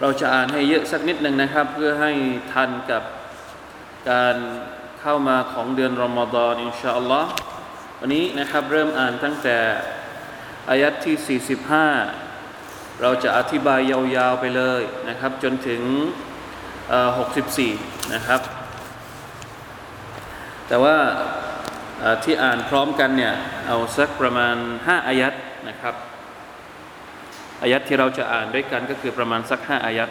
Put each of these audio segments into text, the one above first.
เราจะอ่านให้เยอะสักนิดหนึ่งนะครับ เพื่อให้ทันกับการเข้ามาของเดือนรอมฎอนอินชาอัลลอฮ์วันนี้นะครับเริ่มอ่านตั้งแต่อายัดที่ 45 เราจะอธิบายยาวๆไปเลยนะครับ จนถึง 64 นะครับ แต่ว่าที่อ่านพร้อมกันเนี่ย เอาสักประมาณ 5 อายัดนะครับ อายัดที่เราจะอ่านด้วยกันก็คือประมาณสักห้าอายัด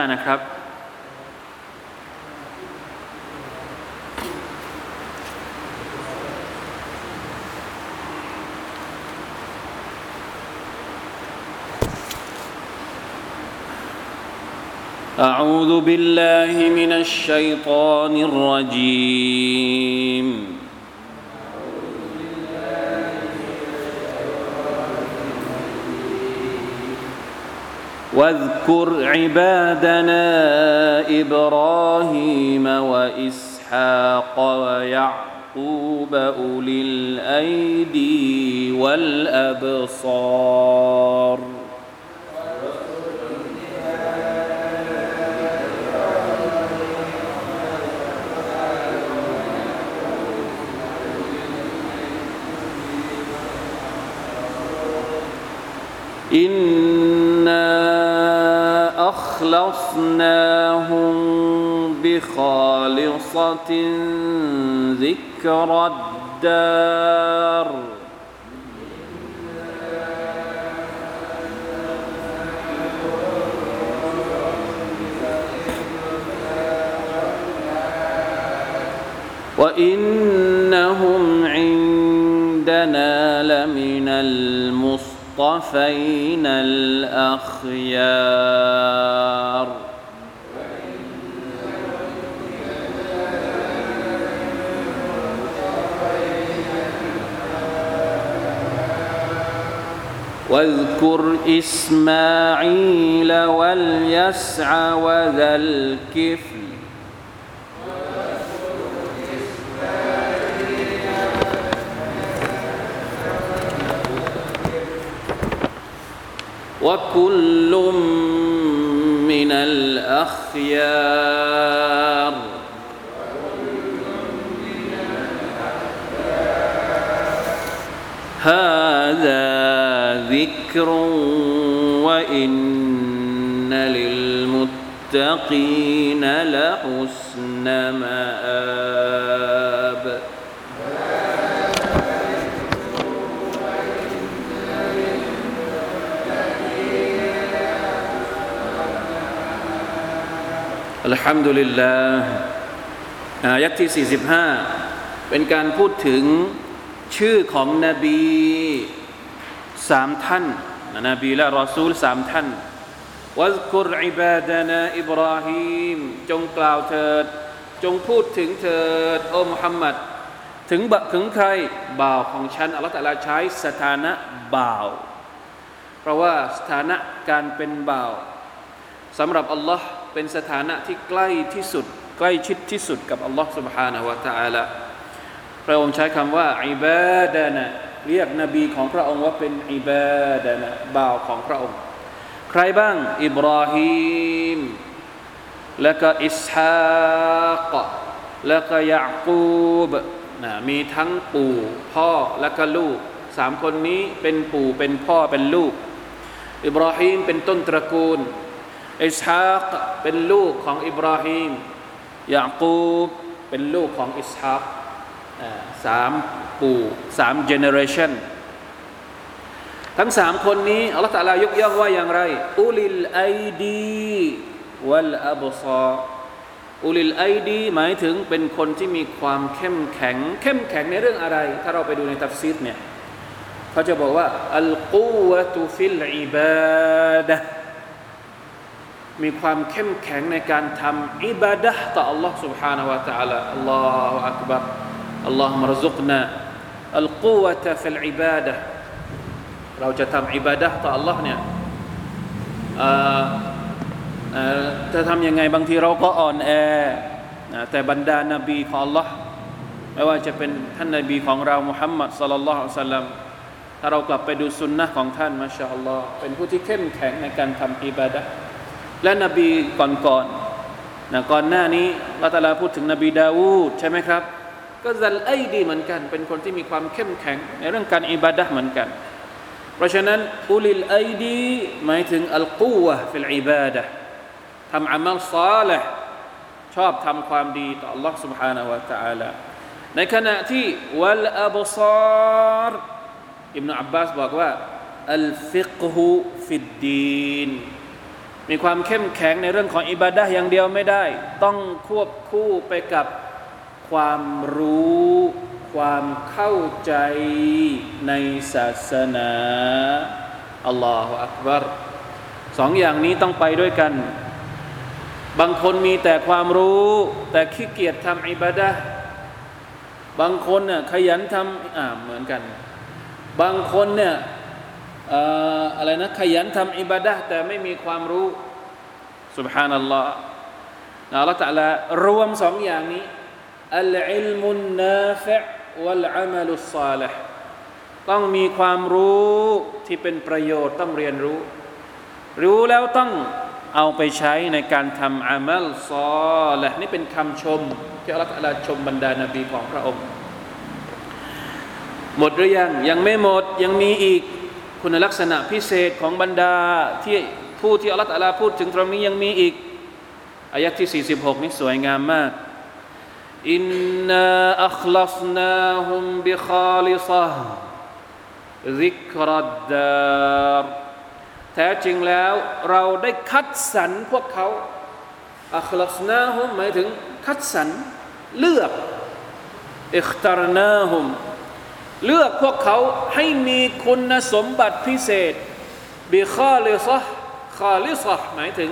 45 นะครับ أعوذ بالله من الشيطان الرجيم واذكر عبادنا إبراهيم وإسحاق ويعقوب أولي الأيدي والأبصار. إنا أخلصناهم بخالصة ذكر الدار. وإنهم عندنا لمن المصطفين الأخيار. واذكر إسماعيل واليسع وذا الكفل. وكل من الأخيار. هذا ذكر وإن للمتقين لحسن مآب الحمد لله อายัดที่ 45 เป็นการพูดถึงชื่อของนบี สามท่านนบีและรอซูลสามท่านวัซกุรอิบาดานาอิบราฮิมจงกล่าวเถิด จงพูดถึงเถิด โอ้มุฮัมมัด ถึงบะถึงใคร บ่าวของฉันอัลลอฮฺตะลาใช้สถานะบ่าว เพราะว่าสถานะการเป็นบ่าวสำหรับอัลลอฮ์เป็นสถานะที่ใกล้ที่สุด ใกล้ชิดที่สุดกับอัลลอฮ์ سبحانه และ تعالى พระองค์ใช้คำว่าอิบาดานะ เรียกนบีของพระองค์ว่าเป็นอิบาดนะบ่าวของพระองค์ ใครบ้าง อิบราฮิมและก็อิสฮากแล้วก็ยาคูบนะมีทั้งปู่พ่อและก็ลูกสามคนนี้เป็นปู่เป็นพ่อเป็นลูก อิบราฮิมเป็นต้นตระกูล อิสฮากเป็นลูกของอิบราฮิมยากูบเป็นลูกของอิสฮากสาม ปู่สามเจเนเรชันทั้งสามคนนี้อัลลอฮฺตะลายกย่องว่าอย่างไรอุลิลไอดีวัลอับซาอุลิลไอดีหมายถึงเป็นคนที่มีความเข้มแข็ง เข้มแข็งในเรื่องอะไร ถ้าเราไปดูในตัฟซีดเนี่ยเขาจะบอกว่าอัลกูวะตุฟิลอิบาดะมีความเข้มแข็งในการทำอิบาดะต่อ Allah سبحانه และ تعالى อัลลอฮฺอักบัรอัลลอฮฺมรซุกนา อัลกูวะตฟิลอิบาดะเราจะทำอิบาดะต่อ อัลลอฮฺ เนี่ยจะทำยังไงบางทีเราก็อ่อนแอแต่บรรดานาบีของ อัลลอฮฺ ไม่ว่าจะเป็นท่านนาบีของเรามุฮัมมัดصلى الله عليه وسلمถ้าเรากลับไปดูสุนนะของท่านما شاء اللهเป็นผู้ที่เข้มแข็งในการทำอิบาดะและนบีก่อนๆนะก่อนหน้านี้อัลลอฮฺ تعالىพูดถึงนบีดาวูดใช่ไหมครับ ก็ซัลไอดีเหมือนกัน เป็นคนที่มีความเข้มแข็ง ในเรื่องการอิบาดะเหมือนกัน เพราะฉะนั้นอุลิลไอดีหมายถึงอัลกูวะฟิลอิบาดะทำอามัลซาลห์ชอบทำความดีต่อ Allah سبحانه และ تعالى ในขณะที่วัลอับซาร์อิบนาอับบาสบอกว่าอัลฟิกฮุฟิดดีนมีความเข้มแข็งในเรื่องของอิบาดะอย่างเดียวไม่ได้ ต้องควบคู่ไปกับ ความรู้ ความเข้าใจในศาสนาอัลลอฮฺอักบารสองอย่างนี้ต้องไปด้วยกัน บางคนมีแต่ความรู้ แต่ขี้เกียจทำอิบาดะบางคนเนี่ยขยันทำอ่าเหมือนกัน บางคนเนี่ยอะไรนะขยันทำอิบาดะแต่ไม่มีความรู้สุบฮานัลลอฮฺนะละตะละรวมสองอย่างนี้ อัลอิลมุนนาฟิวัลอามัลุสซาลห์ต้องมีความรู้ที่เป็นประโยชน์ต้องเรียนรู้ รู้แล้วต้องเอาไปใช้ในการทำอามัลซอลห์นี่เป็นคำชมที่อัลลอฮฺชมบรรดานาบีของพระองค์ หมดหรือยังยังไม่หมดยังมีอีกคุณลักษณะพิเศษของบรรดาที่ผู้ที่อัลลอฮฺพูดถึงตรงนี้ยังมีอีกอายะที่ 46 นี้สวยงามมาก إنا أخلصناهم بخالصة ذكرى الدارแท้จริงแล้วเราได้คัดสรรพวกเขาأخلصناهمหมายถึงคัดสรรเลือกاخترناهمเลือกพวกเขาให้มีคุณสมบัติพิเศษبخالصة خالصةหมายถึง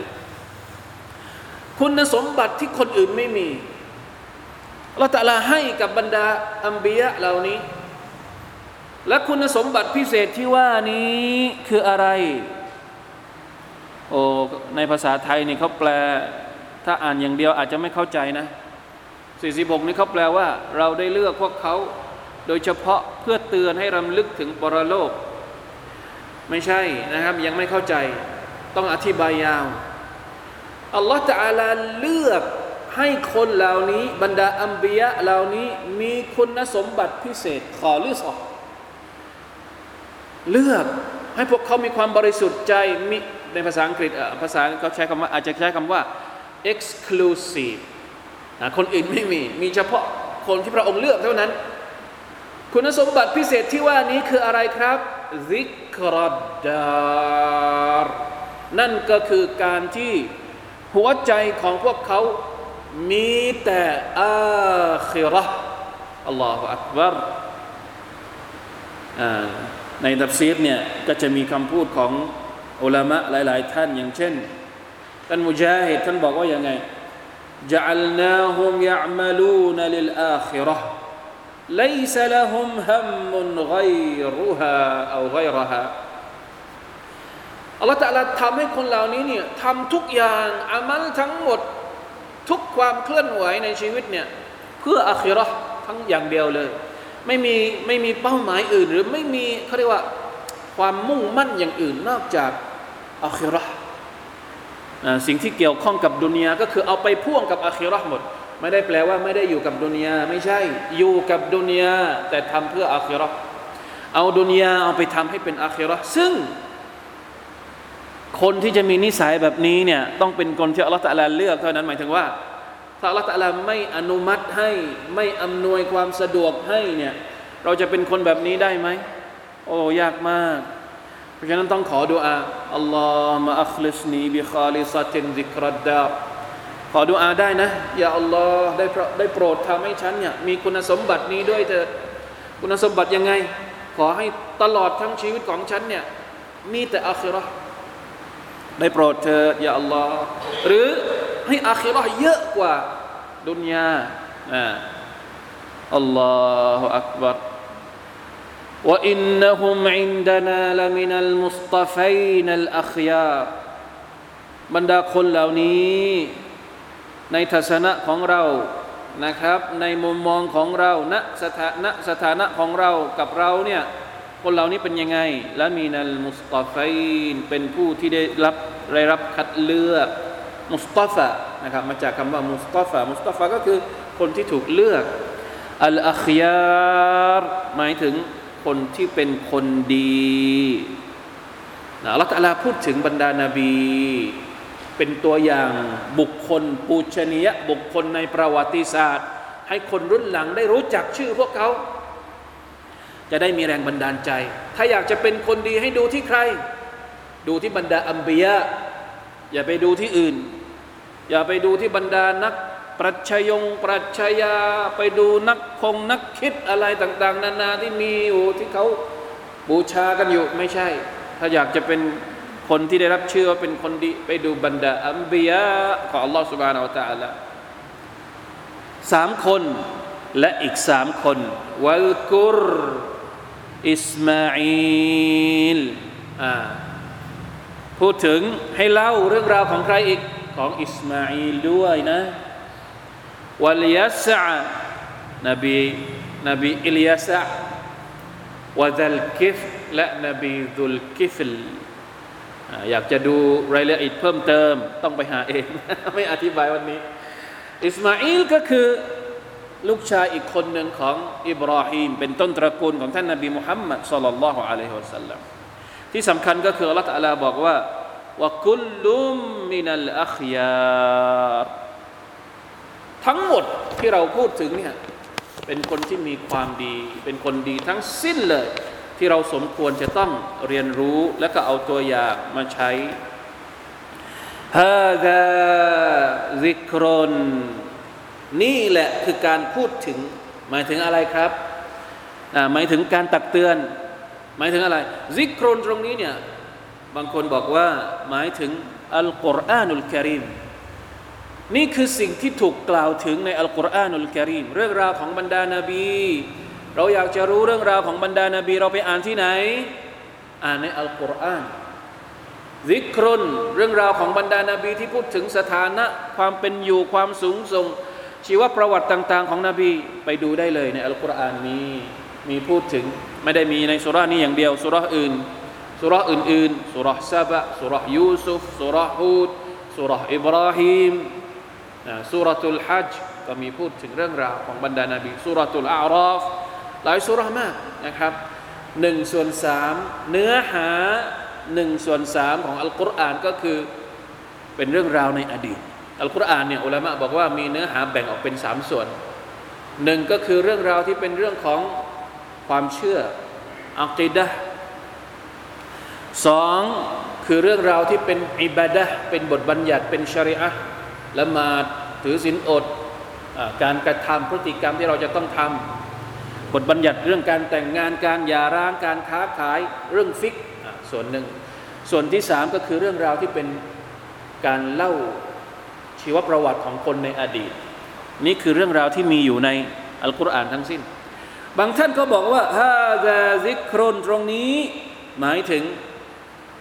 คุณสมบัติที่คนอื่นไม่มี เราแต่ละให้กับบรรดาอัมบียะเหล่านี้ และคุณสมบัติพิเศษที่ว่านี้คืออะไร โอ้ในภาษาไทยนี่เขาแปล ถ้าอ่านอย่างเดียวอาจจะไม่เข้าใจนะ46นี่เขาแปลว่า เราได้เลือกพวกเขาโดยเฉพาะเพื่อเตือนให้รำลึกถึงปรโลก ไม่ใช่นะครับยังไม่เข้าใจ ต้องอธิบายยาวอัลลอฮฺจะอาลาเลือก ให้คนเหล่านี้บรรดาอัมบียะเหล่านี้มีคุณสมบัติพิเศษขอหรือสอเลือกให้พวกเขามีความบริสุทธิ์ใจมีในภาษาอังกฤษภาษาเขาใช้คำว่าอาจจะใช้คำว่า exclusive คนอื่นไม่มี มีเฉพาะคนที่พระองค์เลือกเท่านั้น คุณสมบัติพิเศษที่ว่านี้คืออะไรครับซิกรดารนั่นก็คือการที่หัวใจของพวกเขา มีแต่อาคิรออัลลอฮฺอักบารในตัฟซีรเนี่ยก็จะมีคำพูดของอุลามะหลาย ๆ ท่านอย่างเช่นท่านมุจาฮิดท่านบอกว่าอย่างไง جعلناهم يعملون للآخرة ليس لهم هم غيرها أو غيرها อัลลอฮฺตะลาทำให้คนเหล่านี้เนี่ยทำทุกอย่างอามัลทั้งหมด ทุกความเคลื่อนไหวในชีวิตเนี่ยเพื่ออาคิรอทั้งอย่างเดียวเลย ไม่มีไม่มีเป้าหมายอื่น หรือไม่มีเขาเรียกว่าความมุ่งมั่นอย่างอื่นนอกจากอาคิรอสิ่งที่เกี่ยวข้องกับดุนยาก็คือเอาไปพ่วงกับอาคิรอหมด ไม่ได้แปลว่าไม่ได้อยู่กับดุนยาไม่ใช่อยู่กับดุนยาแต่ทำเพื่ออาคิรอเอาดุนยาเอาไปทำให้เป็นอาคิรอซึ่ง คนที่จะมีนิสัยแบบนี้เนี่ยต้องเป็นคนที่อัลลอฮฺ تعالىเลือกเท่านั้นหมายถึงว่าถ้าอัลลอฮฺ تعالىไม่อนุมัติให้ไม่อำนวยความสะดวกให้เนี่ยเราจะเป็นคนแบบนี้ได้ไหมโอ้ยากมาก เพราะฉะนั้นต้องขอดุอาاللهم أخلصني بخالصة ذكرى الدارขอดุอาได้นะอย่าอัลลอฮ์ได้ได้โปรดทำให้ฉันเนี่ยมีคุณสมบัตินี้ด้วยเถิดคุณสมบัติยังไง ขอให้ตลอดทั้งชีวิตของฉันเนี่ยมีแต่อาคิเราะ์ ได้โปรดเถิดอย่าอัลลอฮ์หรือให้อาคิเราะห์เยอะกว่าดุนยาอ่าอัลลอฮฺอักบัร وإنهم عندنا لمن المصطفين الأخيار บรรดาคนเหล่านี้ ในทัศนะของเรานะครับ ในมุมมองของเราณสถานะสถานะของเรากับเราเนี่ย คนเหล่านี้เป็นยังไง และมีนัลมุสตาฟีนเป็นผู้ที่ได้รับได้รับคัดเลือกมุสตาฟะนะครับมาจากคำว่ามุสตาฟะมุสตาฟะก็คือคนที่ถูกเลือกอัลอัคยารหมายถึงคนที่เป็นคนดีนะอัลลอฮฺตะลาพูดถึงบรรดานาบี เป็นตัวอย่างบุคคลปูชนียบุคคลในประวัติศาสตร์ ให้คนรุ่นหลังได้รู้จักชื่อพวกเขา จะได้มีแรงบันดาลใจ ถ้าอยากจะเป็นคนดีให้ดูที่ใคร ดูที่บรรดาอัมบียะอย่าไปดูที่อื่น อย่าไปดูที่บรรดานักปรัชยงปรัชญาไปดูนักคงนักคิดอะไรต่าง ๆ นานาที่มีอยู่ที่เขาบูชากันอยู่ไม่ใช่ ถ้าอยากจะเป็นคนที่ได้รับเชื่อว่าเป็นคนดีไปดูบรรดาอัมบียะของอัลลอฮฺสุบานอัลตะละสามคนและอีกสามคนวัลกุร อิสมาอีลพูดถึงให้เล่าเรื่องราวของใครอีกของอิสมาอีลด้วยนะواليسعนบีนบีอิลยัสะوذا الكفلและนบีดุลกิฟลฺ อยากจะดูรายละเอียดเพิ่มเติมต้องไปหาเอง ไม่อธิบายวันนี้ อิสมาอิลก็คือ ลูกชายอีกคนหนึ่งของอิบราฮิมเป็นต้นตระกูลของท่านนบีมุฮัมมัดصلى الله عليه وسلمที่สำคัญก็คืออัลลอฮฺตะลาบอกว่าว่าคุลลุมมินัลอัคยารทั้งหมดที่เราพูดถึงเนี่ยเป็นคนที่มีความดี เป็นคนดีทั้งสิ้นเลย ที่เราสมควรจะต้องเรียนรู้และก็เอาตัวอย่างมาใช้ฮาดาซิกรน นี่แหละคือการพูดถึง หมายถึงอะไรครับหมายถึงการตักเตือน หมายถึงอะไร ذكرตรงนี้เนี่ยบางคนบอกว่าหมายถึงالقرآن الكريمนี่คือสิ่งที่ถูกกล่าวถึงในالقرآن الكريمเรื่องราวของบรรดานาบี เราอยากจะรู้เรื่องราวของบรรดานาบี เราไปอ่านที่ไหน อ่านในอัลกุรอานذكرเรื่องราวของบรรดานาบีที่พูดถึงสถานะความเป็นอยู่ความสูงส่ง ชีวประวัติต่าง ๆ ของนบีไปดูได้เลยในอัลกุรอานมีมีพูดถึงไม่ได้มีในสุรานี้อย่างเดียวสุราอื่นสุราอื่นๆสุราซาบะสุรายูซุฟสุราฮูดสุราอิบราฮิมสุรตุลฮัจก็มีพูดถึงเรื่องราวของบรรดานาบีสุรตุลอาราฟหลายสุรามากนะครับหนึ่งส่วนสามเนื้อหาหนึ่งส่วนสามของอัลกุรอานก็คือเป็นเรื่องราวในอดีต อัลกุรอานเนี่ยอุลามะบอกว่ามีเนื้อหาแบ่งออกเป็นสามส่วนหนึ่งก็คือเรื่องราวที่เป็นเรื่องของความเชื่ออักีดะสองคือเรื่องราวที่เป็นอิบาดะเป็นบทบัญญัติเป็นชริอะละมาดถือศีลอดการกระทำพฤติกรรมที่เราจะต้องทำบทบัญญัติเรื่องการแต่งงานการหย่าร้างการค้าขายเรื่องฟิกส่วนหนึ่ง ส่วนที่สามก็คือเรื่องราวที่เป็นการเล่า ชีวประวัติของคนในอดีต นี่คือเรื่องราวที่มีอยู่ในอัลกุรอานทั้งสิ้น บางท่านก็บอกว่าฮาดาซิกรนตรงนี้ หมายถึง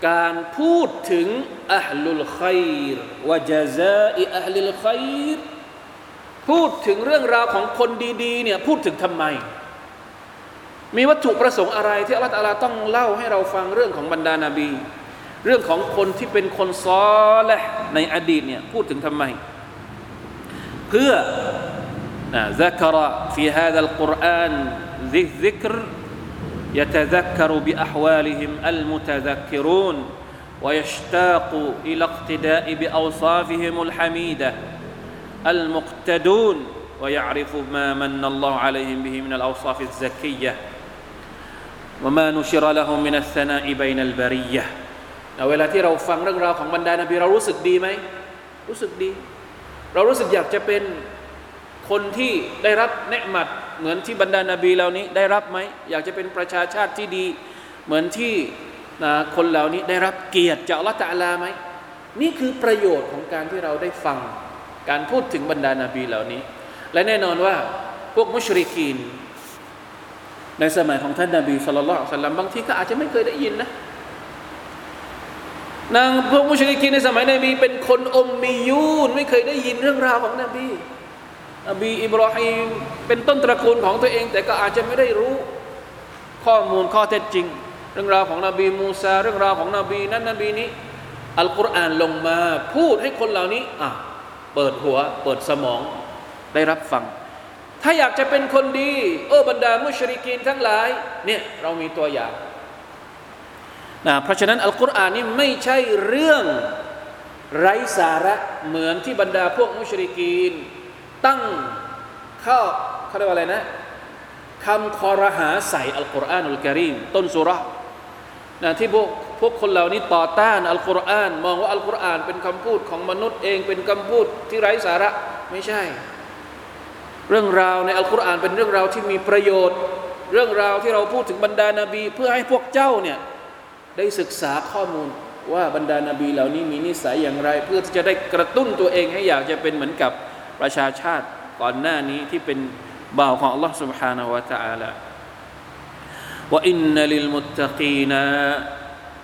การพูดถึงอัลลุลขัยรวะจาซาอิอัลลุลขัยรพูดถึงเรื่องราวของคนดีๆเนี่ยพูดถึงทำไม มีวัตถุประสงค์อะไรที่อัลลอฮฺต้องเล่าให้เราฟังเรื่องของบรรดานาบี เรื่องของคนที่เป็นคนซอและในอดีตเนี่ยพูดถึงทำไม เพื่อ ذكر في هذا القرآن ذي الذكر يتذكر بأحوالهم المتذكرون ويشتاق إلى اقتداء بأوصافهم الحميدة المقتدون ويعرف ما من الله عليهم به من الأوصاف الزكية وما نشر لهم من الثناء بين البرية เวลาที่เราฟังเรื่องราวของบรรดานบีเรารู้สึกดีไหมรู้สึกดี เรารู้สึกอยากจะเป็นคนที่ได้รับเนืหมัดเหมือนที่บรรดานบีเหล่านี้ได้รับไหมอยากจะเป็นประชาชาติที่ดี เหมือนที่นะคนเหล่านี้ได้รับเกียรติจากลลอฮฺตะลาไหมนี่คือประโยชน์ของการที่เราได้ฟังการพูดถึงบรรดานาบีเหล่านี้ และแน่นอนว่าพวกมุชริกีน ในสมัยของท่านนาบีสุลต่านบางทีก็อาจจะไม่เคยได้ยินนะ นางพวกมุชริกีนในสมัยนบีเป็นคนอมมียูนไม่เคยได้ยินเรื่องราวของนบีนบีอิบราฮิมเป็นต้นตระกูลของตัวเอง แต่ก็อาจจะไม่ได้รู้ ข้อมูลข้อเท็จจริง เรื่องราวของนบีมูซา เรื่องราวของนบีนั้นนบีนี้อัลกุรอานลงมาพูดให้คนเหล่านี้อะเปิดหัว เปิดสมองได้รับฟัง ถ้าอยากจะเป็นคนดี โอ้บรรดามุชริกีนทั้งหลายเนี่ยเรามีตัวอย่าง นะเพราะฉะนั้นอัลกุรอานนี่ไม่ใช่เรื่องไร้สาระเหมือนที่บรรดาพวกมุชริกีน ตั้งข้อเขาเรียกว่าอะไรนะคำคอรหาใส่อัลกุรอานุลกิริมต้นสุรานะที่พวกพวกคนเหล่านี้ต่อต้านอัลกุรอาน มองว่าอัลกุรอานเป็นคำพูดของมนุษย์เองเป็นคำพูดที่ไร้สาระไม่ใช่ เรื่องราวในอัลกุรอานเป็นเรื่องราวที่มีประโยชน์ เรื่องราวที่เราพูดถึงบรรดานาบี เพื่อให้พวกเจ้าเนี่ย ได้ศึกษาข้อมูลว่าบรรดานาบีเหล่านี้มีนิสัยอย่างไร เพื่อที่จะได้กระตุ้นตัวเองให้อยากจะเป็นเหมือนกับประชาชาติก่อนหน้านี้ที่เป็นบ่าวของ Allah سبحانه และ تعالى ว่าอินนัลิลมุตตะกีน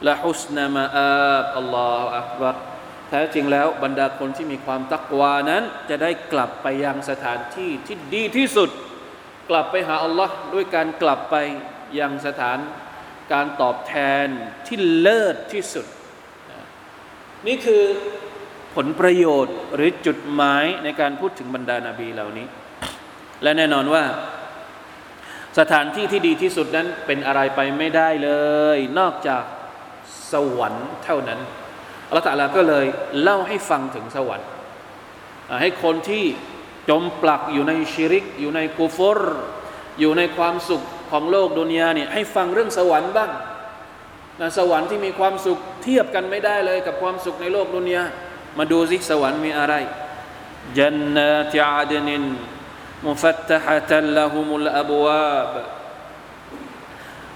ละฮุสนมาอาบอัลลอฮฺอักบัรแท้จริงแล้วบรรดาคนที่มีความตักวานั้น จะได้กลับไปยังสถานที่ที่ดีที่สุด กลับไปหาอัลลอฮ์ด้วยการกลับไปยังสถาน การตอบแทนที่เลิศที่สุด นี่คือผลประโยชน์หรือจุดหมายในการพูดถึงบรรดานาบีเหล่านี้ และแน่นอนว่า สถานที่ที่ดีที่สุดนั้นเป็นอะไรไปไม่ได้เลย นอกจากสวรรค์เท่านั้นอัลลอฮฺตะลาก็เลยเล่าให้ฟังถึงสวรรค์ ให้คนที่จมปลักอยู่ในชิริก อยู่ในกูฟรอยู่ในความสุข ของโลกดุนยาเนี่ยให้ฟังเรื่องสวรรค์บ้างนะสวรรค์ที่มีความสุขเทียบกันไม่ได้เลยกับความสุขในโลกดุนยามาดูสิสวรรค์มีอะไรจันนาติอาดนินมุฟัตฮะตัลละฮุมุลอับวาบ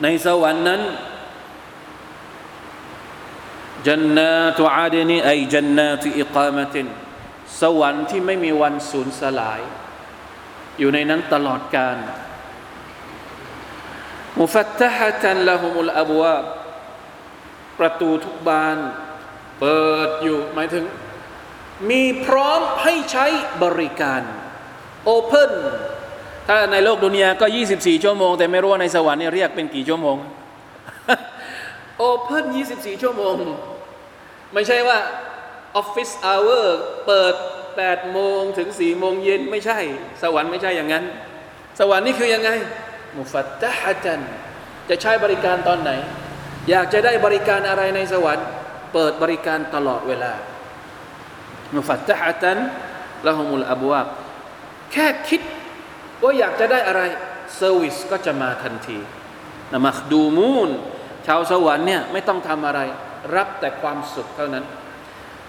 ในสวรรค์นั้นจันนาตุอาดนีไอจันนาตุอิกามะตินสวรรค์ที่ไม่มีวันสูญสลาย อยู่ในนั้นตลอดกาล มุฟัตตฮะตันละฮุมุลอับวาบประตูทุกบาน เปิดอยู่หมายถึง มีพร้อมให้ใช้บริการโอเพนถ้าในโลกดุนยาก็ 24 ชั่วโมง แต่ไม่รู้ว่าในสวรรค์เนี่ยเรียกเป็นกี่ชั่วโมงโอเพน24 ชั่วโมง ไม่ใช่ว่าออฟฟิศอเวอร์เปิด 8 โมงถึง 4 โมงเย็นไม่ใช่ สวรรค์ไม่ใช่อย่างนั้น สวรรค์นี่คือยังไง มุฟัตตะฮะจันจะใช้บริการตอนไหน อยากจะได้บริการอะไรในสวรรค์ เปิดบริการตลอดเวลามุฟัตตะฮะจันละฮุมุลอับวาบแค่คิดว่าอยากจะได้อะไรเซอร์วิสก็จะมาทันทีนะมักดูมูนชาวสวรรค์เนี่ยไม่ต้องทำอะไร รับแต่ความสุขเท่านั้น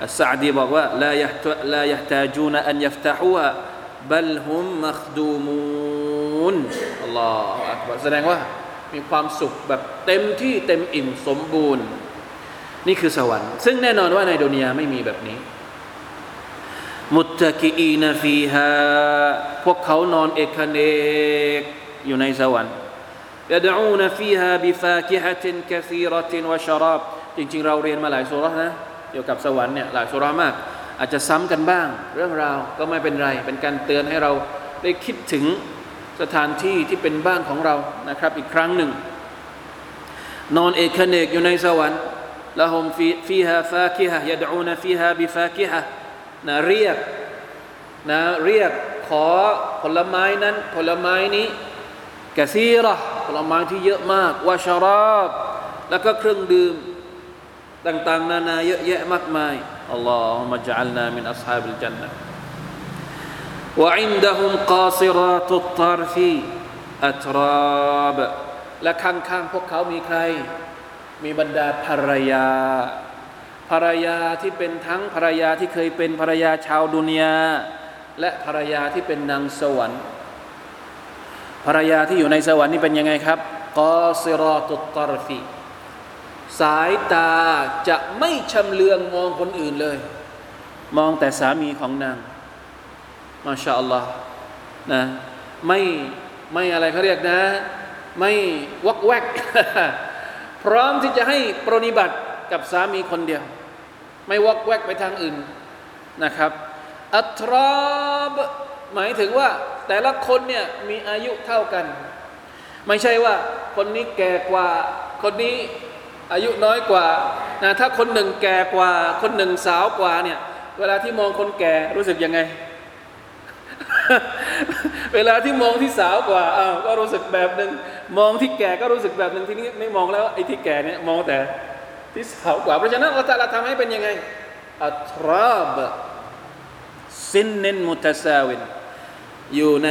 อัสซาดีบอกว่าลายะลายะตาจูนอันยัฟตะฮูฮะบัลฮุมมักดูมูน อัลลอฮฺอักบารแสดงว่ามีความสุขแบบเต็มที่เต็มอิ่มสมบูรณ์ นี่คือสวรรค์ ซึ่งแน่นอนว่าในดุนยาไม่มีแบบนี้ มุตตะกีอีนฟีฮาพวกเขานอนเอกเนกอยู่ในสวรรค์ยดอูนฟีฮาบิฟาคิฮะตินกะซีรตินวะชารับจริง ๆ เราเรียนมาหลายสุรานะเกี่ยวกับสวรรค์เนี่ยหลายสุรามาก อาจจะซ้ำกันบ้าง เรื่องราวก็ไม่เป็นไร เป็นการเตือนให้เราได้คิดถึง สถานที่ที่เป็นบ้านของเรานะครับ อีกครั้งหนึ่ง นอนเอกเนกอยู่ในสวรรค์ละฮมฟีฟีฮาฟาคิฮะยดอูนฟีฮาบิฟาคิฮะนะเรียกนะเรียกขอผลไม้นั้น ผลไม้นี้กะซีระผลไม้ที่เยอะมากวาชาราบแล้วก็เครื่องดื่มต่างๆ นานาเยอะแยะมากมายอัลลอฮฺมะจัลนามินอัศฮาบิลจันนะ وعندهم قاصرات الطرف أتراب และข้างๆพวกเขามีใคร มีบรรดาภรรยา ภรรยาที่เป็นทั้งภรรยาที่เคยเป็นภรรยาชาวดุนยา และภรรยาที่เป็นนางสวรรค์ ภรรยาที่อยู่ในสวรรค์นี่เป็นยังไงครับกอซิรอตุตตรฟีสายตาจะไม่ชำเลืองมองคนอื่นเลย มองแต่สามีของนาง มาชาอัลลอฮ์นะไม่ไม่อะไรเขาเรียกนะ ไม่วักแวก พร้อมที่จะให้ปรนิบัติกับสามีคนเดียว ไม่วักแวกไปทางอื่นนะครับ อัตรอบหมายถึงว่าแต่ละคนเนี่ยมีอายุเท่ากัน ไม่ใช่ว่าคนนี้แก่กว่าคนนี้อายุน้อยกว่านะถ้าคนหนึ่งแก่กว่า คนหนึ่งสาวกว่าเนี่ยเวลาที่มองคนแก่รู้สึกยังไง เวลาที่มองที่สาวกว่าอ้าวก็รู้สึกแบบหนึ่งมองที่แก่ก็รู้สึกแบบหนึ่งทีนี้ไม่มองแล้วไอ้ที่แก่เนี่ยมองแต่ที่สาวกว่าเพราะฉะนั้นเราจะทำให้เป็นยังไงอัตราบซินเนนมุตซาวินอยู่ใน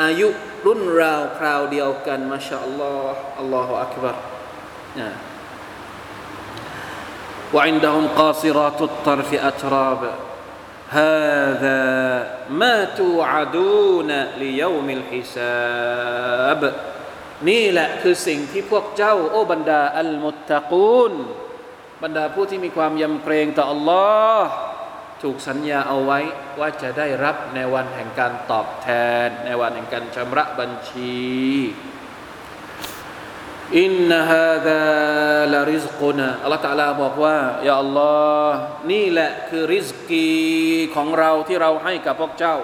อายุรุ่นราวคราวเดียวกันมาชาอัลลอฮ์อัลลอฮฺอักบารนะ وعندهم قاصرات الطرف أتراب هذا ما توعدون ليوم الحساب นี่แหละคือสิ่งที่พวกเจ้า โอ้บรรดาอัลมุตตะกูนบรรดาผู้ที่มีความยำเกรงต่อ Allah ถูกสัญญาเอาไว้ว่าจะได้รับในวันแห่งการตอบแทน ในวันแห่งการชำระบัญชี อินนาฮาดาลาริสกุนะอัลลอฮฺตะลาบอกว่ายาอัลลอฮ์นี่แหละคือริสกีของเราที่เราให้กับพวกเจ้า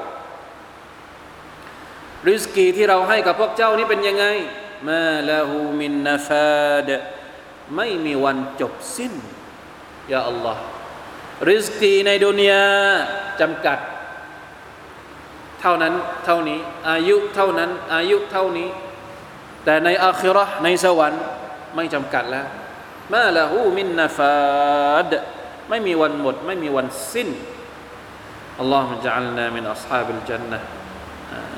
ริสกีที่เราให้กับพวกเจ้านี่เป็นยังไงมาลาหูมินนาฟาดไม่มีวันจบสิ้นยาอัลลอฮ์ริสกีในดุนยาจำกัด เท่านั้นเท่านี้ อายุเท่านั้น อายุเท่านี้ แต่ในอาคิรอในสวรรค์ไม่จำกัดแล้วมาละหูมินนาฟาดไม่มีวันหมด ไม่มีวันสิ้นอัลลอฮฺมะจัลนามินอัศฮาบิลจันนะ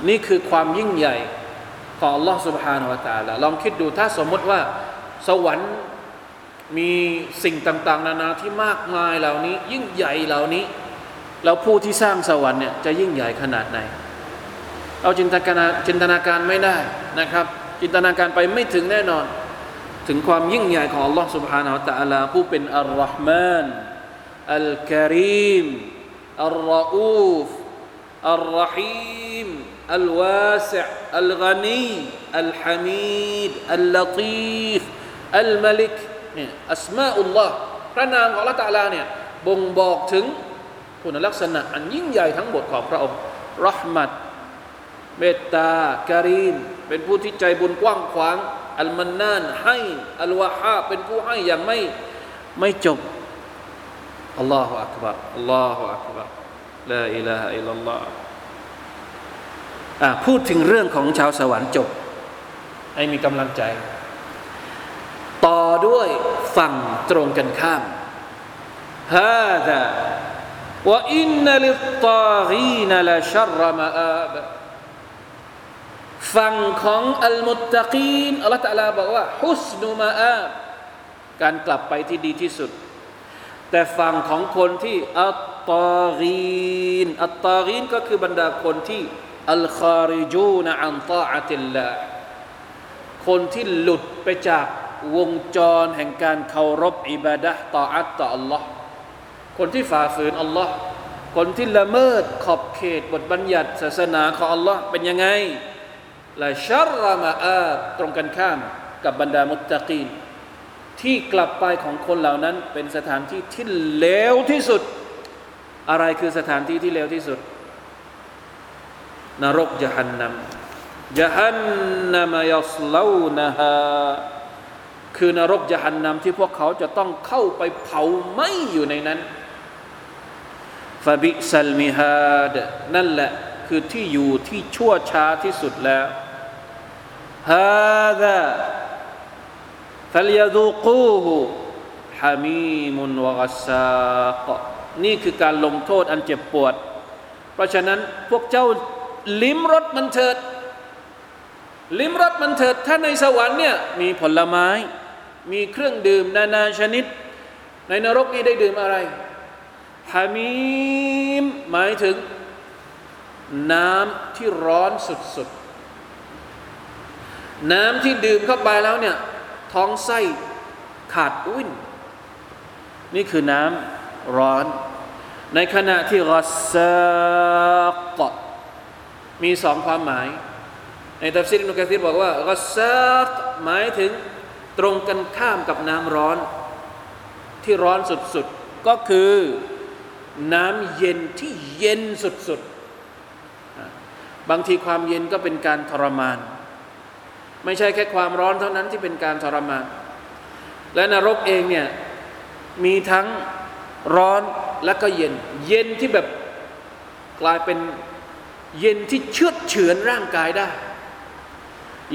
นี่คือความยิ่งใหญ่ของ Allah سبحانه และ تعالى ลองคิดดูถ้าสมมติว่า สวรรค์มีสิ่งต่าง ๆ นานาที่มากมายเหล่านี้ ยิ่งใหญ่เหล่านี้แล้วผู้ที่สร้างสวรรค์เนี่ยจะยิ่งใหญ่ขนาดไหนเราจินตนาการจินตนาการไม่ได้นะครับ จินตนาการไปไม่ถึงแน่นอน ถึงความยิ่งใหญ่ของ Allah سبحانه และ تعالى ผู้เป็นอัลลอฮ์มานอัลกะรีมอัลรอูฟอัลรหีมอัลวาสิอัลกานีอัลฮามีดอัลลตีฟอัลมาลิกเนี่ยอัสมาอุลลอฮ์พระนามของ Allah تعالى เนี่ยบ่งบอกถึงคุณลักษณะอันยิ่งใหญ่ทั้งหมดของพระองค์รหมัดเมตตาการีม เป็นผู้ที่ใจบุญกว้างขวาง อัลมันนานให้อัลวาฮาเป็นผู้ให้อย่างไม่ไม่จบอัลลอฮฺอักบารอัลลอฮฺอักบารลาอิลาฮะอิลลัลลอฮพูดถึงเรื่องของชาวสวรรค์จบ ให้มีกำลังใจ ต่อด้วยฝั่งตรงกันข้ามฮาดะว่าอินนัลิตตากีนละชัรมาอาบ ฝั่งของอัลมุตตะกีนอัลลอฮฺตะลาบอกว่าฮุสนุมาอาการกลับไปที่ดีที่สุด แต่ฝั่งของคนที่อัตตากีนอัตตากีนก็คือบรรดาคนที่อัลคาริจูนอันตาอัติลละคนที่หลุดไปจากวงจรแห่งการเคารพอิบาดะต่ออัตต่ออัลลอฮ์คนที่ฝ่าฝืนอัลลอฮ์คนที่ละเมิดขอบเขตบทบัญญัติศาสนาของอัลลอฮ์เป็นยังไง ละชัรมาอาตรงกันข้ามกับบรรดามุตตะกีนที่กลับไปของคนเหล่านั้น เป็นสถานที่ที่เลวที่สุด อะไรคือสถานที่ที่เลวที่สุด นรกจหันนำจหันนามยัสลาวนะฮาคือนรกจหันนำที่พวกเขาจะต้องเข้าไปเผาไหม้อยู่ในนั้นฟาบิซัลมิฮาดนั่นแหละ คือที่อยู่ที่ชั่วช้าที่สุดแล้วฮาดะฟัลยดูกูฮูฮามีมุนวะกัสซากนี่คือการลงโทษอันเจ็บปวด เพราะฉะนั้นพวกเจ้าลิ้มรสมันเถิด ลิ้มรสมันเถิด ถ้าในสวรรค์เนี่ยมีผลไม้ มีเครื่องดื่มนานาชนิด ในนรกนี่ได้ดื่มอะไรฮามีมหมายถึง น้ำที่ร้อนสุดๆ น้ำที่ดื่มเข้าไปแล้วเนี่ย ท้องไส้ขาดวิ่น นี่คือน้ำร้อน ในขณะที่รัสซากมีสองความหมาย ในตัฟซีรนุกะซีรบอกว่ารัสซากหมายถึงตรงกันข้ามกับน้ำร้อน ที่ร้อนสุดๆ ก็คือน้ำเย็นที่เย็นสุดๆ บางทีความเย็นก็เป็นการทรมาน ไม่ใช่แค่ความร้อนเท่านั้นที่เป็นการทรมาน และนรกเองเนี่ยมีทั้งร้อนและก็เย็น เย็นที่แบบกลายเป็นเย็นที่เชือดเฉือนร่างกายได้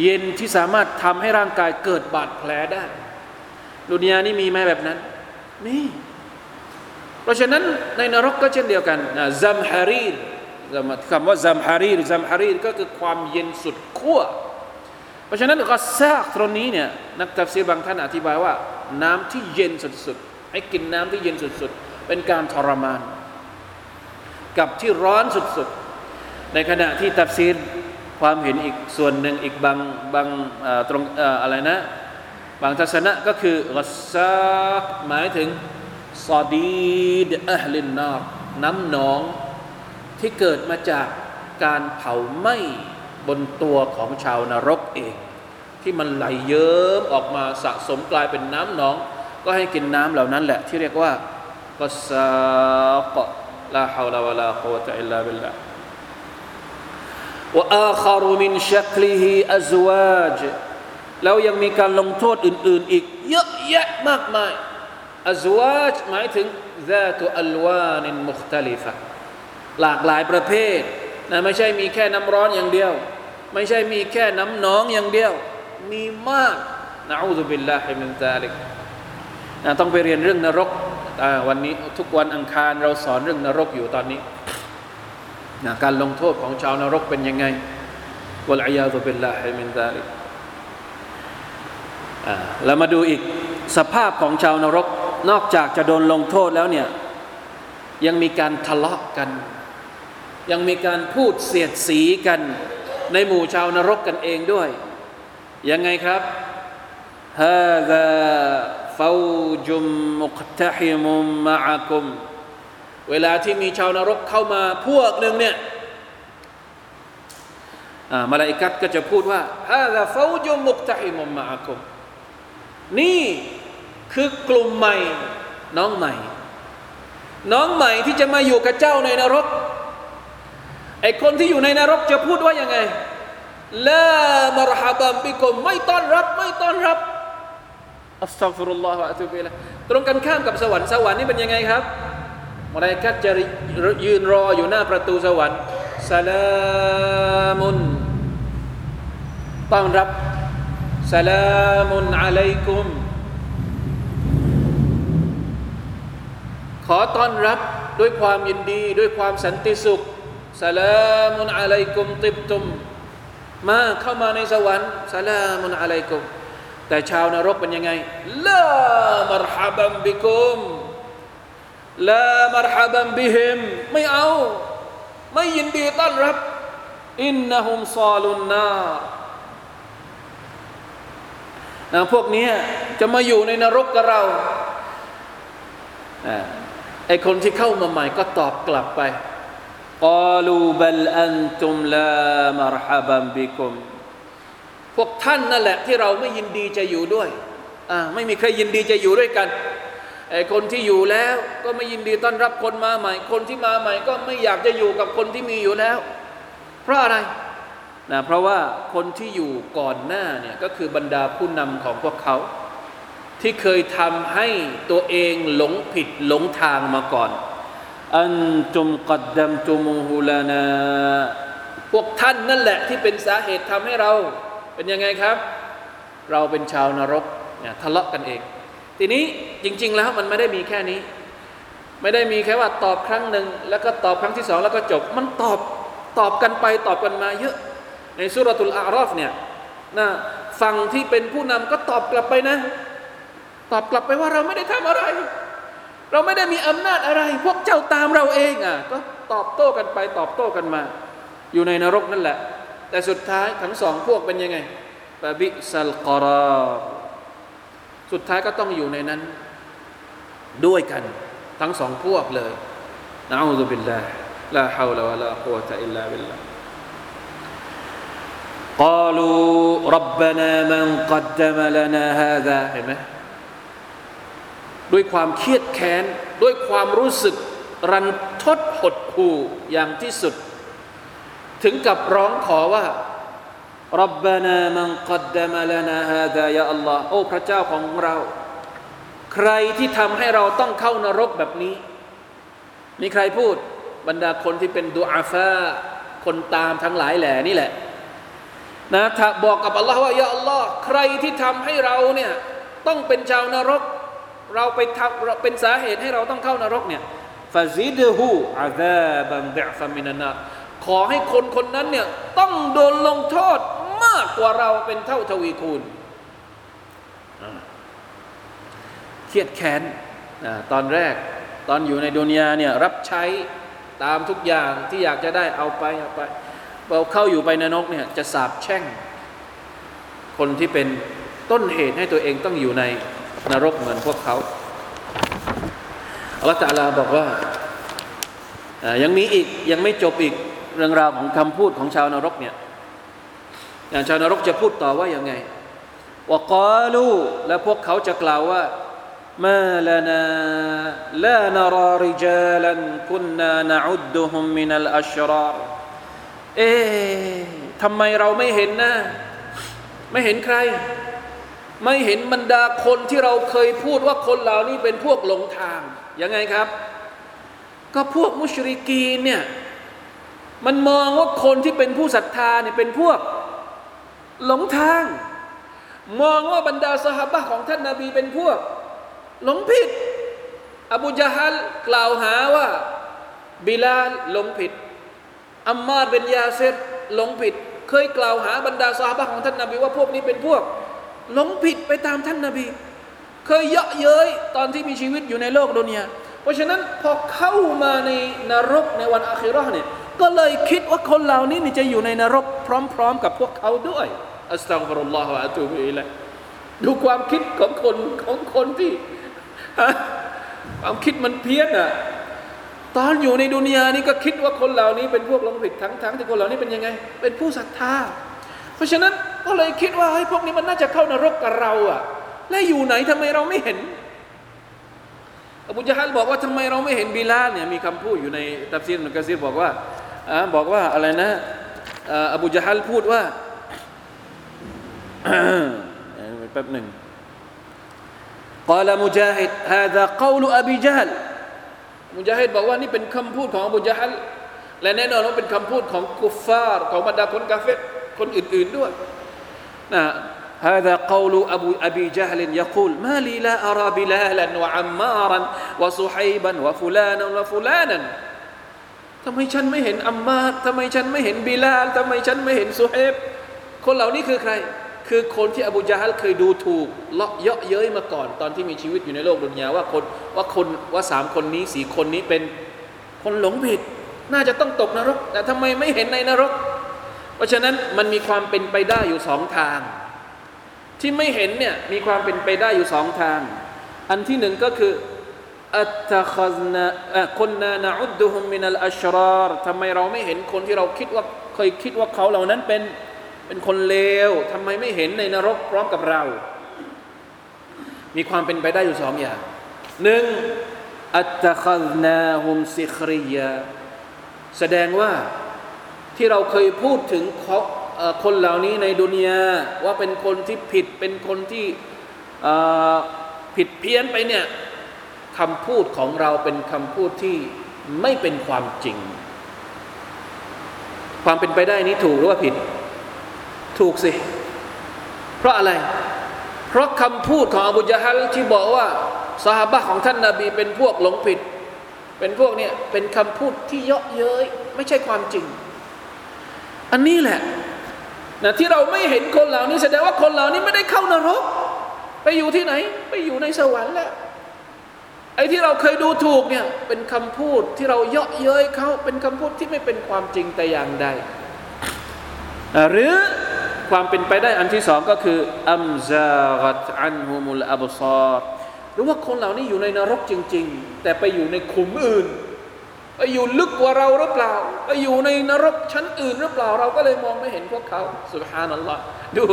เย็นที่สามารถทำให้ร่างกายเกิดบาดแผลได้ ดุนยานี่มีไหมแบบนั้นมีเพราะฉะนั้นในนรกก็เช่นเดียวกันนะزمهرير คำว่าزمهرير زمهريرก็คือความเย็นสุดขั้วเพราะฉะนั้นغساقตรงนี้เนี่ยนักตัฟซีรบางท่านอธิบายว่า น้ำที่เย็นสุดๆให้กินน้ำที่เย็นสุดๆ เป็นการทรมาน กับที่ร้อนสุดๆ ในขณะที่ตัฟซีรความเห็นอีกส่วนหนึ่งอีกบางบางตรงอะไรนะ บางทัศนะก็คือรัสซากหมายถึงซอดีดอัลลินนารน้ำหนอง ที่เกิดมาจากการเผาไหม้บนตัวของชาวนรกเอง ที่มันไหลเยิ้มออกมาสะสมกลายเป็นน้ำหนอง ก็ให้กินน้ำเหล่านั้นแหละ ที่เรียกว่ากัสซากลาฮาวลาวะลากุวะตะอิลลาบิลลาห์ وآخر من شكله أزواج แล้วยังมีการลงโทษอื่น ๆ อีก เยอะแยะมากมายอัซวาจหมายถึง ذات ألوان مختلفة หลากหลายประเภทนะไม่ใช่มีแค่น้ำร้อนอย่างเดียว ไม่ใช่มีแค่น้ำหนองอย่างเดียว มีมากنعوذ بالله من ذلكนะต้องไปเรียนเรื่องนรกวันนี้ทุกวันอังคารเราสอนเรื่องนรกอยู่ตอนนี้นะการลงโทษของชาวนรกเป็นยังไงوالعياذ بالله من ذلكแล้วมาดูอีกสภาพของชาวนรก นอกจากจะโดนลงโทษแล้วเนี่ยยังมีการทะเลาะกัน ยังมีการพูดเสียดสีกัน ในหมู่ชาวนรกกันเองด้วย ยังไงครับฮาซาฟาจุมมุกตะฮิมุมมะอะกุม เวลาที่มีชาวนรกเข้ามาพวกหนึ่งเนี่ยมาลาอิกัดก็จะพูดว่าฮาซาฟาจุมมุกตะฮิมุมมะอะกุม นี่คือกลุ่มใหม่น้องใหม่ น้องใหม่ที่จะมาอยู่กับเจ้าในนรก ไอคนที่อยู่ในนรกจะพูดว่ายังไงลามรฮาบัมบิกมไม่ต้อนรับ ไม่ต้อนรับอัสตัฟุรุลลอฮฺวะตุบิละตรงกันข้ามกับสวรรค์สวรรค์นี่เป็นยังไงครับมลายกัดจะยืนรออยู่หน้าประตูสวรรค์สลามุนต้อนรับสลามุนอะลัยกุมขอต้อนรับด้วยความยินดี ด้วยความสันติสุข สลามุนอะลัยกุมติบตุม มาเข้ามาในสวรรค์สลามุนอะลัยกุม แต่ชาวนรกเป็นยังไงลามารฮบัมบิกุมลามารฮบัมบิฮิมไม่เอา ไม่ยินดีต้อนรับอินนะฮุมซาลุนนานะพวกนี้จะมาอยู่ในนรกกับเราไอคนที่เข้ามาใหม่ก็ตอบกลับไป กาลูบัลอันตุมลามารฮบัมบิคุมพวกท่านนั่นแหละที่เราไม่ยินดีจะอยู่ด้วยอ่าไม่มีใครยินดีจะอยู่ด้วยกันไอ้คนที่อยู่แล้วก็ไม่ยินดีต้อนรับคนมาใหม่ คนที่มาใหม่ก็ไม่อยากจะอยู่กับคนที่มีอยู่แล้ว เพราะอะไรนะเพราะว่าคนที่อยู่ก่อนหน้าเนี่ยก็คือบรรดาผู้นำของพวกเขา ที่เคยทำให้ตัวเองหลงผิดหลงทางมาก่อน อันจุมกัดดัมจุมูฮูลานาพวกท่านนั่นแหละที่เป็นสาเหตุทำให้เรา เป็นยังไงครับ เราเป็นชาวนรกเนี่ยทะเลาะกันเอง ทีนี้จริง ๆ แล้วมันไม่ได้มีแค่นี้ ไม่ได้มีแค่ว่าตอบครั้งหนึ่งแล้วก็ตอบครั้งที่สองแล้วก็จบ มันตอบตอบกันไปตอบกันมาเยอะ ในสุรทูลอารอฟเนี่ยนะฝั่งที่เป็นผู้นำก็ตอบกลับไปนะ ตอบกลับไปว่าเราไม่ได้ทำอะไร เราไม่ได้มีอำนาจอะไร พวกเจ้าตามเราเองอ่ะก็ตอบโต้กันไป ตอบโต้กันมา อยู่ในนรกนั่นแหละ แต่สุดท้ายทั้งสองพวกเป็นยังไงบาบิซัลกอรอสุดท้ายก็ต้องอยู่ในนั้น ด้วยกัน ทั้งสองพวกเลยนะอูซุบิลลาห์ลาฮาวลาวะลากุวะตะอิลลาบิลลาห์ قالوا ربنا من قدم لنا هذا เห็นไหม ด้วยความเครียดแค้น ด้วยความรู้สึกรันทดหดหู่อย่างที่สุด ถึงกับร้องขอว่ารับบานามันกัดดามลานาฮาดายาอัลลอฮ์โอ้พระเจ้าของเรา ใครที่ทำให้เราต้องเข้านรกแบบนี้ มีใครพูดบรรดาคนที่เป็นดูอาฟาคนตามทั้งหลายแหล่นี่แหละนะถ้าบอกกับอัลลอฮ์ว่ายาอัลลอฮ์ใครที่ทำให้เราเนี่ยต้องเป็นชาวนรก เราไปทำเป็นสาเหตุให้เราต้องเข้านรกเนี่ยฟาซิดฮูอาซาบันเดฟามินานาขอให้คนคนนั้นเนี่ยต้องโดนลงโทษมากกว่าเราเป็นเท่าทวีคูณเครียดแค้นตอนแรกตอนอยู่ในดุนยาเนี่ยรับใช้ตามทุกอย่างที่อยากจะได้เอาไปเอาไปเราเข้าอยู่ไปในนกเนี่ยจะสาบแช่ง คนที่เป็นต้นเหตุให้ตัวเองต้องอยู่ใน นรกเหมือนพวกเขาอัลลอฮฺตะลาบอกว่ายังมีอีกยังไม่จบอีกเรื่องราวของคำพูดของชาวนรกเนี่ยอย่างชาวนรกจะพูดต่อว่ายังไงว่ากาลูและพวกเขาจะกล่าวว่ามาลนาลานราริจาลันคุนนานะอุดดุฮุมมินัลอัชรารเอ๊ทำไมเราไม่เห็นนะไม่เห็นใคร ไม่เห็นบรรดาคนที่เราเคยพูดว่าคนเหล่านี้เป็นพวกหลงทางยังไงครับ ก็พวกมุชริกีนเนี่ยมันมองว่าคนที่เป็นผู้ศรัทธาเนี่ยเป็นพวกหลงทาง มองว่าบรรดาสหบะของท่านนาบีเป็นพวก หลงผิด อบูจาฮัลกล่าวหาว่าบิลาลหลงผิดอัมมาดเป็นยาเซตหลงผิด เคยกล่าวหาบรรดาสหบะของท่านนาบีว่าพวกนี้เป็นพวก หลงผิดไปตามท่านนาบี เคยเยาะเย้ยตอนที่มีชีวิตอยู่ในโลกดุนยาเพราะฉะนั้นพอเข้ามาในนรกในวันอาคิรอเนี่ยก็เลยคิดว่าคนเหล่านี้นี่จะอยู่ในนรกพร้อม ๆ กับพวกเขาด้วยอัสตัฆฟิรุลลอฮฺอะตูบิอิลัยดูความคิดของคนของคนที่ความคิดมันเพี้ยนอะตอนอยู่ในดุนยานี่ก็คิดว่าคนเหล่านี้เป็นพวกหลงผิดทั้งทั้งที่คนเหล่านี้เป็นยังไง เป็นผู้ศรัทธา เพราะฉะนั้นก็เลยคิดว่าเฮ้ยพวกนี้มันน่าจะเข้านรกกับเราอ่ะ และอยู่ไหนทำไมเราไม่เห็นอบูจฮัลบอกว่าทำไมเราไม่เห็นบิลาลเนี่ยมีคำพูดอยู่ในตัฟซีรนุกะซีรบอกว่าอบอกว่าอะไรนะอบูจฮัลพูดว่าแป๊บหนึ่ง قال مجاهد هذا قول أبي جهل มุจาฮิดบอกว่านี่เป็นคำพูดของอบูจฮัลและแน่นอนว่าเป็นคำพูดของกุฟฟาร์ของบรรดาคนกาเฟต คนอื่นๆด้วยนะ هذا قول أبو أبي جهل يقول ما لي لا أرى بلالا وعمارا وصحيبا وفلانا وفلانا ทำไมฉันไม่เห็นอัมมาทำไมฉันไม่เห็นบิลาลทำไมฉันไม่เห็นสุเฮบคนเหล่านี้คือใคร คือคนที่อบูจาฮัลเคยดูถูกเลาะเยาะเย้ยมาก่อน ตอนที่มีชีวิตอยู่ในโลกดุนยาว่าคนว่าคนว่าสามคนนี้สี่คนนี้เป็นคนหลงผิด น่าจะต้องตกนรก แต่ทำไมไม่เห็นในนรก เพราะฉะนั้นมันมีความเป็นไปได้อยู่สองทาง ที่ไม่เห็นเนี่ยมีความเป็นไปได้อยู่สองทาง อันที่หนึ่งก็คืออัตคซนาคนนานะอุดดุฮุมมินัลอัชรารทำไมเราไม่เห็นคนที่เราคิดว่าเคยคิดว่าเขาเหล่านั้นเป็นเป็นคนเลวทำไมไม่เห็นในนรกพร้อมกับเรา มีความเป็นไปได้อยู่สองอย่างหนึ่งอัตคซนาฮุมซิคริยาแสดงว่า ที่เราเคยพูดถึงคนเหล่านี้ในดุนยาว่าเป็นคนที่ผิดเป็นคนที่ผิดเพี้ยนไปเนี่ยคำพูดของเราเป็นคำพูดที่ไม่เป็นความจริง ความเป็นไปได้นี้ถูกหรือว่าผิด ถูกสิ เพราะอะไร เพราะคำพูดของอบูญฮัลที่บอกว่าสหบะของท่านนาบีเป็นพวกหลงผิด เป็นพวกเนี่ยเป็นคำพูดที่เยาะเย้ยไม่ใช่ความจริง อันนี้แหละนะที่เราไม่เห็นคนเหล่านี้แสดงว่าคนเหล่านี้ไม่ได้เข้านรก ไปอยู่ที่ไหน ไปอยู่ในสวรรค์แล้วไอ้ที่เราเคยดูถูกเนี่ยเป็นคำพูดที่เราเยาะเย้ยเขาเป็นคำพูดที่ไม่เป็นความจริงแต่อย่างใดหรือความเป็นไปได้อันที่สองก็คืออัมซากัตอันฮุมุลอับซาร์หรือว่าคนเหล่านี้อยู่ในนรกจริง ๆ แต่ไปอยู่ในขุมอื่น ไปอยู่ลึกกว่าเราหรือเปล่าไปอยู่ในนรกชั้นอื่นหรือเปล่า เราก็เลยมองไม่เห็นพวกเขาسبحان اللهดู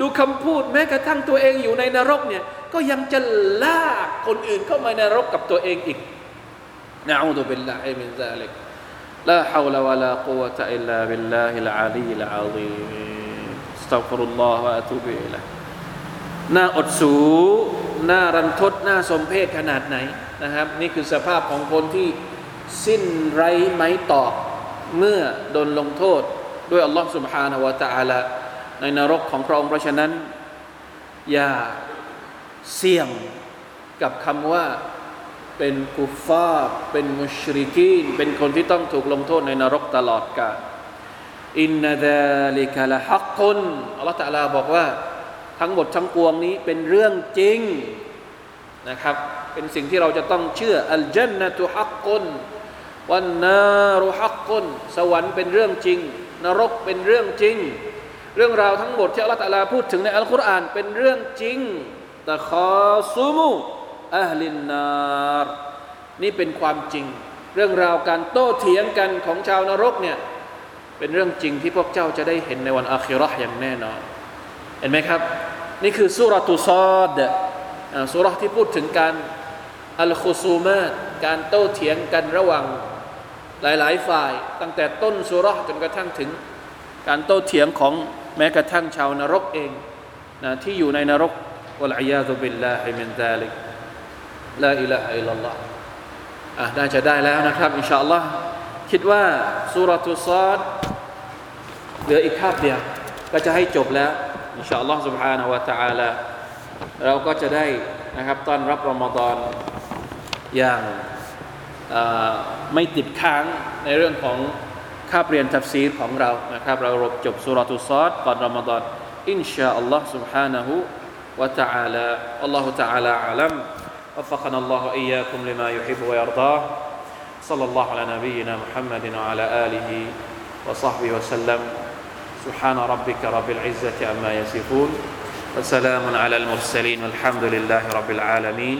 ดูคำพูดแม้กระทั่งตัวเองอยู่ในนรกเนี่ยก็ยังจะลากคนอื่นเข้ามาในนรกกับตัวเองอีกنعوذ بالله من ذلك لا حول ولا قوة إلا بالله العلي العظيم أستغفر الله وأتوب إليهน่าอดสูน่ารันทดน่าสมเพชขนาดไหนนะครับ นี่คือสภาพของคนที่ สิ้นไรไม้ตอบเมื่อโดนลงโทษ ด้วยอัลลอฮ์ سبحانه และ تعالى ในนรกของพระองค์เพราะฉะนั้น อย่าเสี่ยงกับคำว่าเป็นกุฟาร์เป็นมุชริกีน เป็นคนที่ต้องถูกลงโทษในนรกตลอดกาลอินนาดาลิกะละฮักกุนอัลลอฮฺตะอาลาบอกว่า ทั้งหมดทั้งปวงนี้เป็นเรื่องจริงนะครับ เป็นสิ่งที่เราจะต้องเชื่อ อัลจันนตุฮักกุน วันนารุฮักกุนสวรรค์เป็นเรื่องจริง นรกเป็นเรื่องจริง เรื่องราวทั้งหมดที่อัลลอฮฺตาลาพูดถึงในอัลกุรอานเป็นเรื่องจริงตะคอซุมุอัลลินนารนี่เป็นความจริง เรื่องราวการโต้เถียงกันของชาวนรกเนี่ยเป็นเรื่องจริงที่พวกเจ้าจะได้เห็นในวันอาคิราะห์อย่างแน่นอน เห็นไหมครับ นี่คือสุรตุซอดอ่าสุรที่พูดถึงการอัลคุซูมาตการโต้เถียงกันระหว่าง หลาย ๆ ฝ่าย ตั้งแต่ต้นสุรจนกระทั่งถึง การโต้เถียงของแม้กระทั่งชาวนรกเองนะที่อยู่ในนรกวะลัยยาตุบิลลาฮิมินซาลิกลาอิลาฮะอิลลัลลอฮ์อ่ะน่าจะได้แล้วนะครับอินชาอัลลอฮ์คิดว่าสุรตุซอดเหลืออีกคาบเดียวก็จะให้จบแล้วอินชาอัลลอฮ์ سبحانه และ تعالى เราก็จะได้นะครับต้อนรับรอมฎอนอย่าง ไม่ติดค้างในเรื่องของคาบเรียนทัฟซีรของเรานะครับเรารบจบสุรตุซอดก่อนรอมฎอนอินชาอัลลอฮ์ سبحانه และ تعالى الله تعالى أعلم وفقنا الله وإياكم لما يحب ويرضاه صلى الله على نبينا محمد وعلى آله وصحبه وسلم سبحان ربك رب العزة عما يصفون وسلام على المرسلين والحمد لله رب العالمين